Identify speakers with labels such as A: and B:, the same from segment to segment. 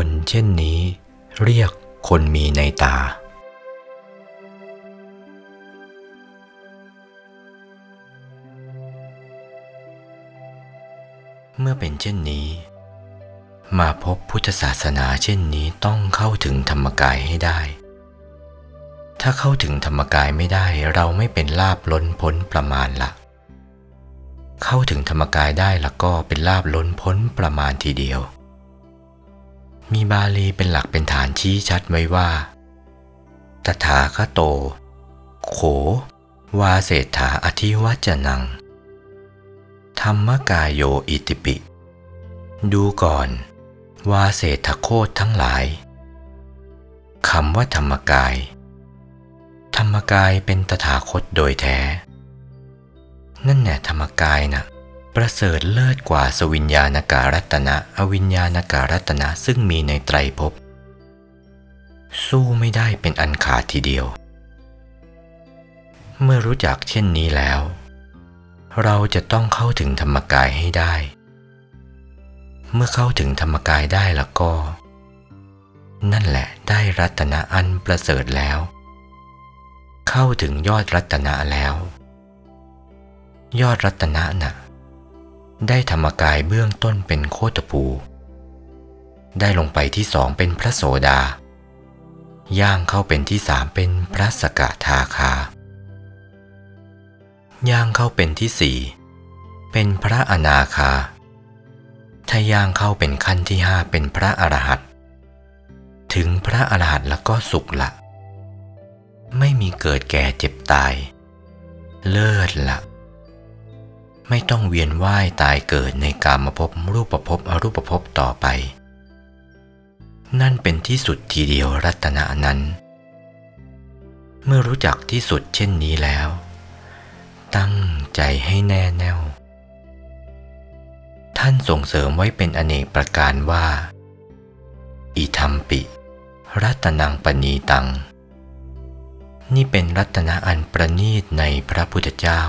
A: คนเช่นนี้เรียกคนมีในตา เมื่อเป็นเช่นนี้ มาพบพุทธศาสนาเช่นนี้ต้องเข้าถึงธรรมกายให้ได้ ถ้าเข้าถึงธรรมกายไม่ได้เราไม่เป็นลาบล้นพ้นประมาณละเข้าถึงธรรมกายได้ล้วก็เป็นลาบล้นพ้นประมาณทีเดียว มีบาลีเป็นหลักเป็นฐานชี้ชัดไว้ว่า ตถาคโต โข วาเศษฐาอธิวัจนัง ธรรมกายโยอิติปิ ดูก่อน วาเศษฐโคตทั้งหลาย คำว่าธรรมกาย ธรรมกายเป็นตถาคตโดยแท้ นั่นแน่ธรรมกายน่ะ ประเสริฐเลิศกว่าสวิญญาณการัตนะ อวิญญาณการัตนะซึ่งมีในไตรภพ สู้ไม่ได้เป็นอันขาดทีเดียว เมื่อรู้จักเช่นนี้แล้ว เราจะต้องเข้าถึงธรรมกายให้ได้ เมื่อเข้าถึงธรรมกายได้แล้วก็ นั่นแหละได้รัตนะอันประเสริฐแล้ว เข้าถึงยอดรัตนะแล้ว ยอดรัตนะนะ่ะ ได้ธรรมกายเบื้องต้นเป็นโคตภู ได้ลงไปที่สองเป็นพระโสดา ย่างเข้าเป็นที่สามเป็นพระสกทาคา ย่างเข้าเป็นที่สี่เป็นพระอนาคา ถ้าย่างเข้าเป็นขั้นที่ห้าเป็นพระอรหันต์ถึงพระอรหันต์แล้วก็สุขละ ไม่มีเกิดแก่เจ็บตาย เลิศละ ไม่ต้องเวียนว่ายตายเกิดในกามภพรูปภพอรูปภพต่อไป นั่นเป็นที่สุดทีเดียวรัตนะนั้น เมื่อรู้จักที่สุดเช่นนี้แล้ว ตั้งใจให้แน่แน่ว ท่านส่งเสริมไว้เป็นอเนกประการว่า อิธรรมปิ รัตนังปณีตัง นี่เป็นรัตนะอันประณีตในพระพุทธเจ้า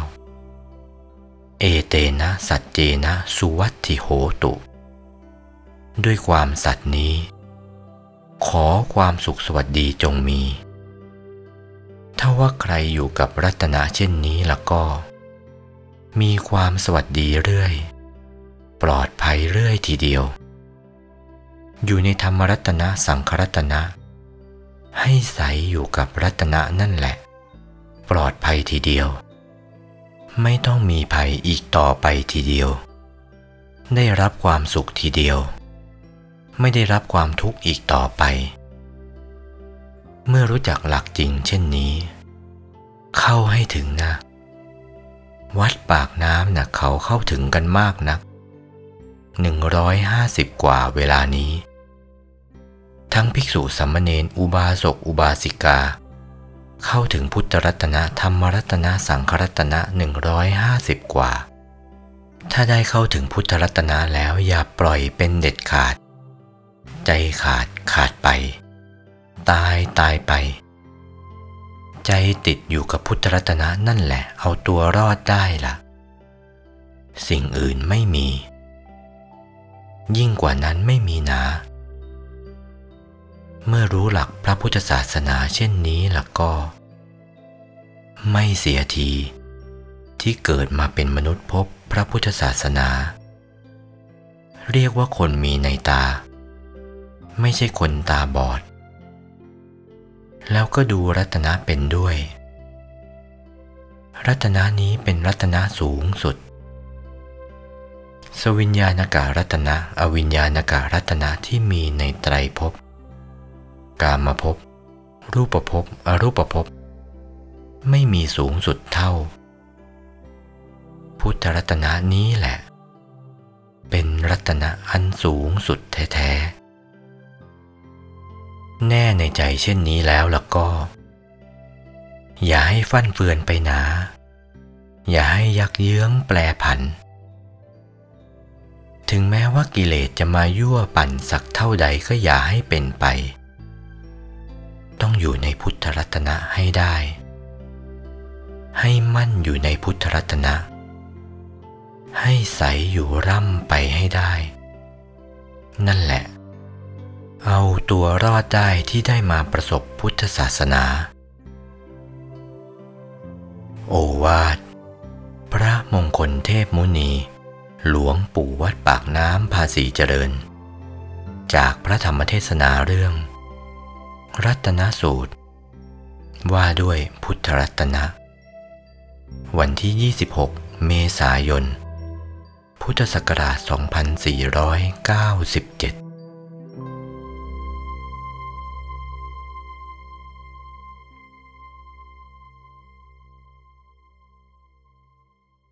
A: เอเตนะสัจเจนะสุวัตถิโหตุ ด้วยความสัตย์นี้ ขอความสุขสวัสดีจงมี ถ้าว่าใครอยู่กับรัตนะเช่นนี้แล้วก็ มีความสวัสดีเรื่อย ปลอดภัยเรื่อยทีเดียว อยู่ในธรรมรัตนะสังครัตนะ ให้ใสอยู่กับรัตนะนั่นแหละ ปลอดภัยทีเดียว ไม่ต้องมีภัยอีกต่อไปทีเดียว ได้รับความสุขทีเดียว ไม่ได้รับความทุกข์อีกต่อไป เมื่อรู้จักหลักจริงเช่นนี้ เข้าให้ถึงนะ วัดปากน้ำนะเขาเข้าถึงกันมากนัก 150 กว่าเวลานี้ ทั้งภิกษุสัมมเนนอุบาสกอุบาสิกา เข้าถึงพุทธรัตนะธรรมรัตนะสังครัตนะ 150 กว่า ถ้าได้เข้าถึงพุทธรัตนะแล้วอย่าปล่อยเป็นเด็ดขาด ใจขาดขาดไป ตายตายไป ใจติดอยู่กับพุทธรัตนะนั่นแหละ เอาตัวรอดได้ละ่ะ สิ่งอื่นไม่มี ยิ่งกว่านั้นไม่มีนา เมื่อรู้หลักพระพุทธศาสนาเช่นนี้ล่ะก็ ไม่เสียที ที่เกิดมาเป็นมนุษย์พบพระพุทธศาสนา เรียกว่าคนมีในตา ไม่ใช่คนตาบอด แล้วก็ดูรัตนะเป็นด้วย รัตนะนี้เป็นรัตนะสูงสุด สวิญญาณการัตนะ อวิญญาณการัตนะที่มีในไตรภพ กามภพรูปภพอรูปภพไม่มีสูงสุดเท่า พุทธรัตนะนี้แหละ เป็นรัตนะอันสูงสุดแท้ๆ แน่ในใจเช่นนี้แล้วแล้วก็ อย่าให้ฟั่นเฟือนไปนา อย่าให้ยักเยื้องแปรผัน ถึงแม้ว่ากิเลสจะมายั่วปั่นสักเท่าใดก็อย่าให้เป็นไป ต้องอยู่ในพุทธรัตนะให้ได้ ให้มั่นอยู่ในพุทธรัตนะ ให้ใสอยู่ร่ำไปให้ได้ นั่นแหละ เอาตัวรอดได้ที่ได้มาประสบพุทธศาสนา โอวาท พระมงคลเทพมุนี หลวงปู่วัดปากน้ำภาษีเจริญ จากพระธรรมเทศนาเรื่อง รัตนสูตร ว่าด้วยพุทธรัตนะ วันที่ 26 เมษายน พุทธศักราช 2497